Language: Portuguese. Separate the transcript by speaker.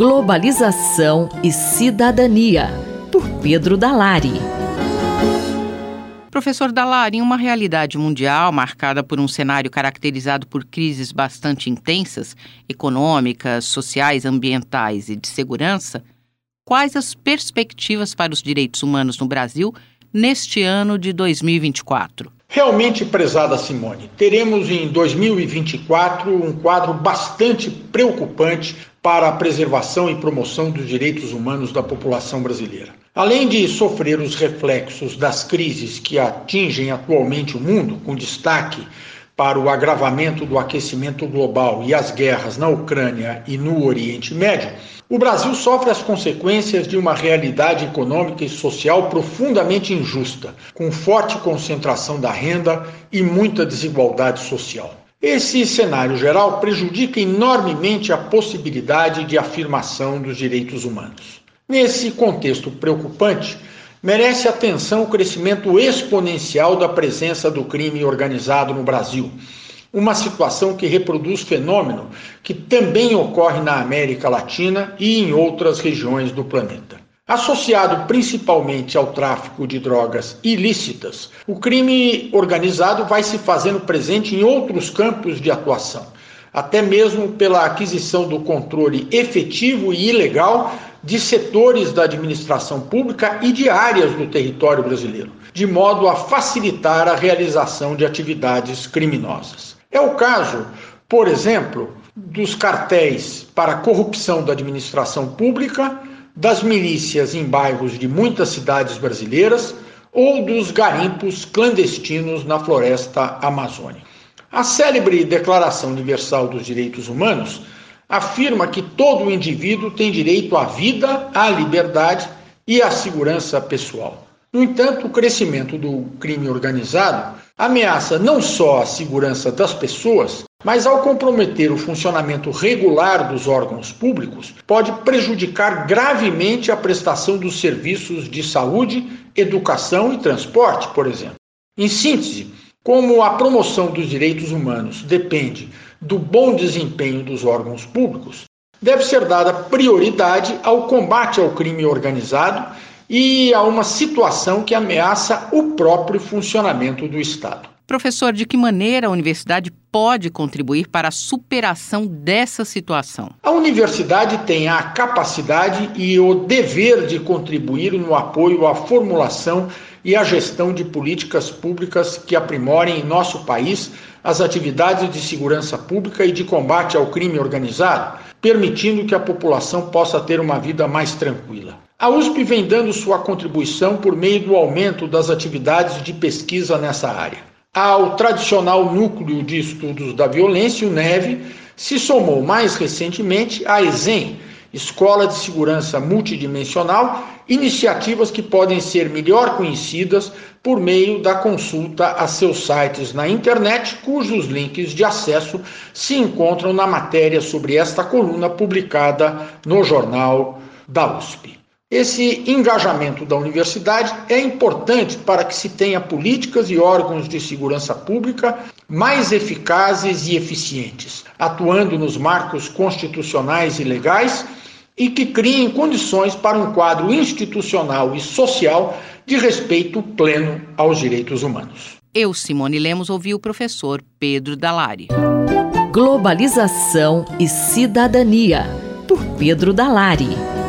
Speaker 1: Globalização e Cidadania, por Pedro Dalari.
Speaker 2: Professor Dalari, em uma realidade mundial marcada por um cenário caracterizado por crises bastante intensas, econômicas, sociais, ambientais e de segurança, quais as perspectivas para os direitos humanos no Brasil neste ano de 2024?
Speaker 3: Realmente, prezada Simone, teremos em 2024 um quadro bastante preocupante para a preservação e promoção dos direitos humanos da população brasileira. Além de sofrer os reflexos das crises que atingem atualmente o mundo, com destaque para o agravamento do aquecimento global e as guerras na Ucrânia e no Oriente Médio, o Brasil sofre as consequências de uma realidade econômica e social profundamente injusta, com forte concentração da renda e muita desigualdade social. Esse cenário geral prejudica enormemente a possibilidade de afirmação dos direitos humanos. Nesse contexto preocupante, merece atenção o crescimento exponencial da presença do crime organizado no Brasil. Uma situação que reproduz fenômeno que também ocorre na América Latina e em outras regiões do planeta. Associado principalmente ao tráfico de drogas ilícitas, o crime organizado vai se fazendo presente em outros campos de atuação, até mesmo pela aquisição do controle efetivo e ilegal de setores da administração pública e de áreas do território brasileiro, de modo a facilitar a realização de atividades criminosas. É o caso, por exemplo, dos cartéis para corrupção da administração pública, das milícias em bairros de muitas cidades brasileiras ou dos garimpos clandestinos na floresta amazônica. A célebre Declaração Universal dos Direitos Humanos afirma que todo indivíduo tem direito à vida, à liberdade e à segurança pessoal. No entanto, o crescimento do crime organizado ameaça não só a segurança das pessoas, mas ao comprometer o funcionamento regular dos órgãos públicos, pode prejudicar gravemente a prestação dos serviços de saúde, educação e transporte, por exemplo. Em síntese, como a promoção dos direitos humanos depende do bom desempenho dos órgãos públicos, deve ser dada prioridade ao combate ao crime organizado e a uma situação que ameaça o próprio funcionamento do Estado.
Speaker 2: Professor, de que maneira a universidade pode contribuir para a superação dessa situação?
Speaker 3: A universidade tem a capacidade e o dever de contribuir no apoio à formulação e à gestão de políticas públicas que aprimorem em nosso país as atividades de segurança pública e de combate ao crime organizado, permitindo que a população possa ter uma vida mais tranquila. A USP vem dando sua contribuição por meio do aumento das atividades de pesquisa nessa área. Ao tradicional Núcleo de Estudos da Violência, o NEV, se somou mais recentemente a ESEM, Escola de Segurança Multidimensional, iniciativas que podem ser melhor conhecidas por meio da consulta a seus sites na internet, cujos links de acesso se encontram na matéria sobre esta coluna publicada no jornal da USP. Esse engajamento da universidade é importante para que se tenha políticas e órgãos de segurança pública mais eficazes e eficientes, atuando nos marcos constitucionais e legais e que criem condições para um quadro institucional e social de respeito pleno aos direitos humanos.
Speaker 2: Eu, Simone Lemos, ouvi o professor Pedro Dalari.
Speaker 1: Globalização e Cidadania, por Pedro Dalari.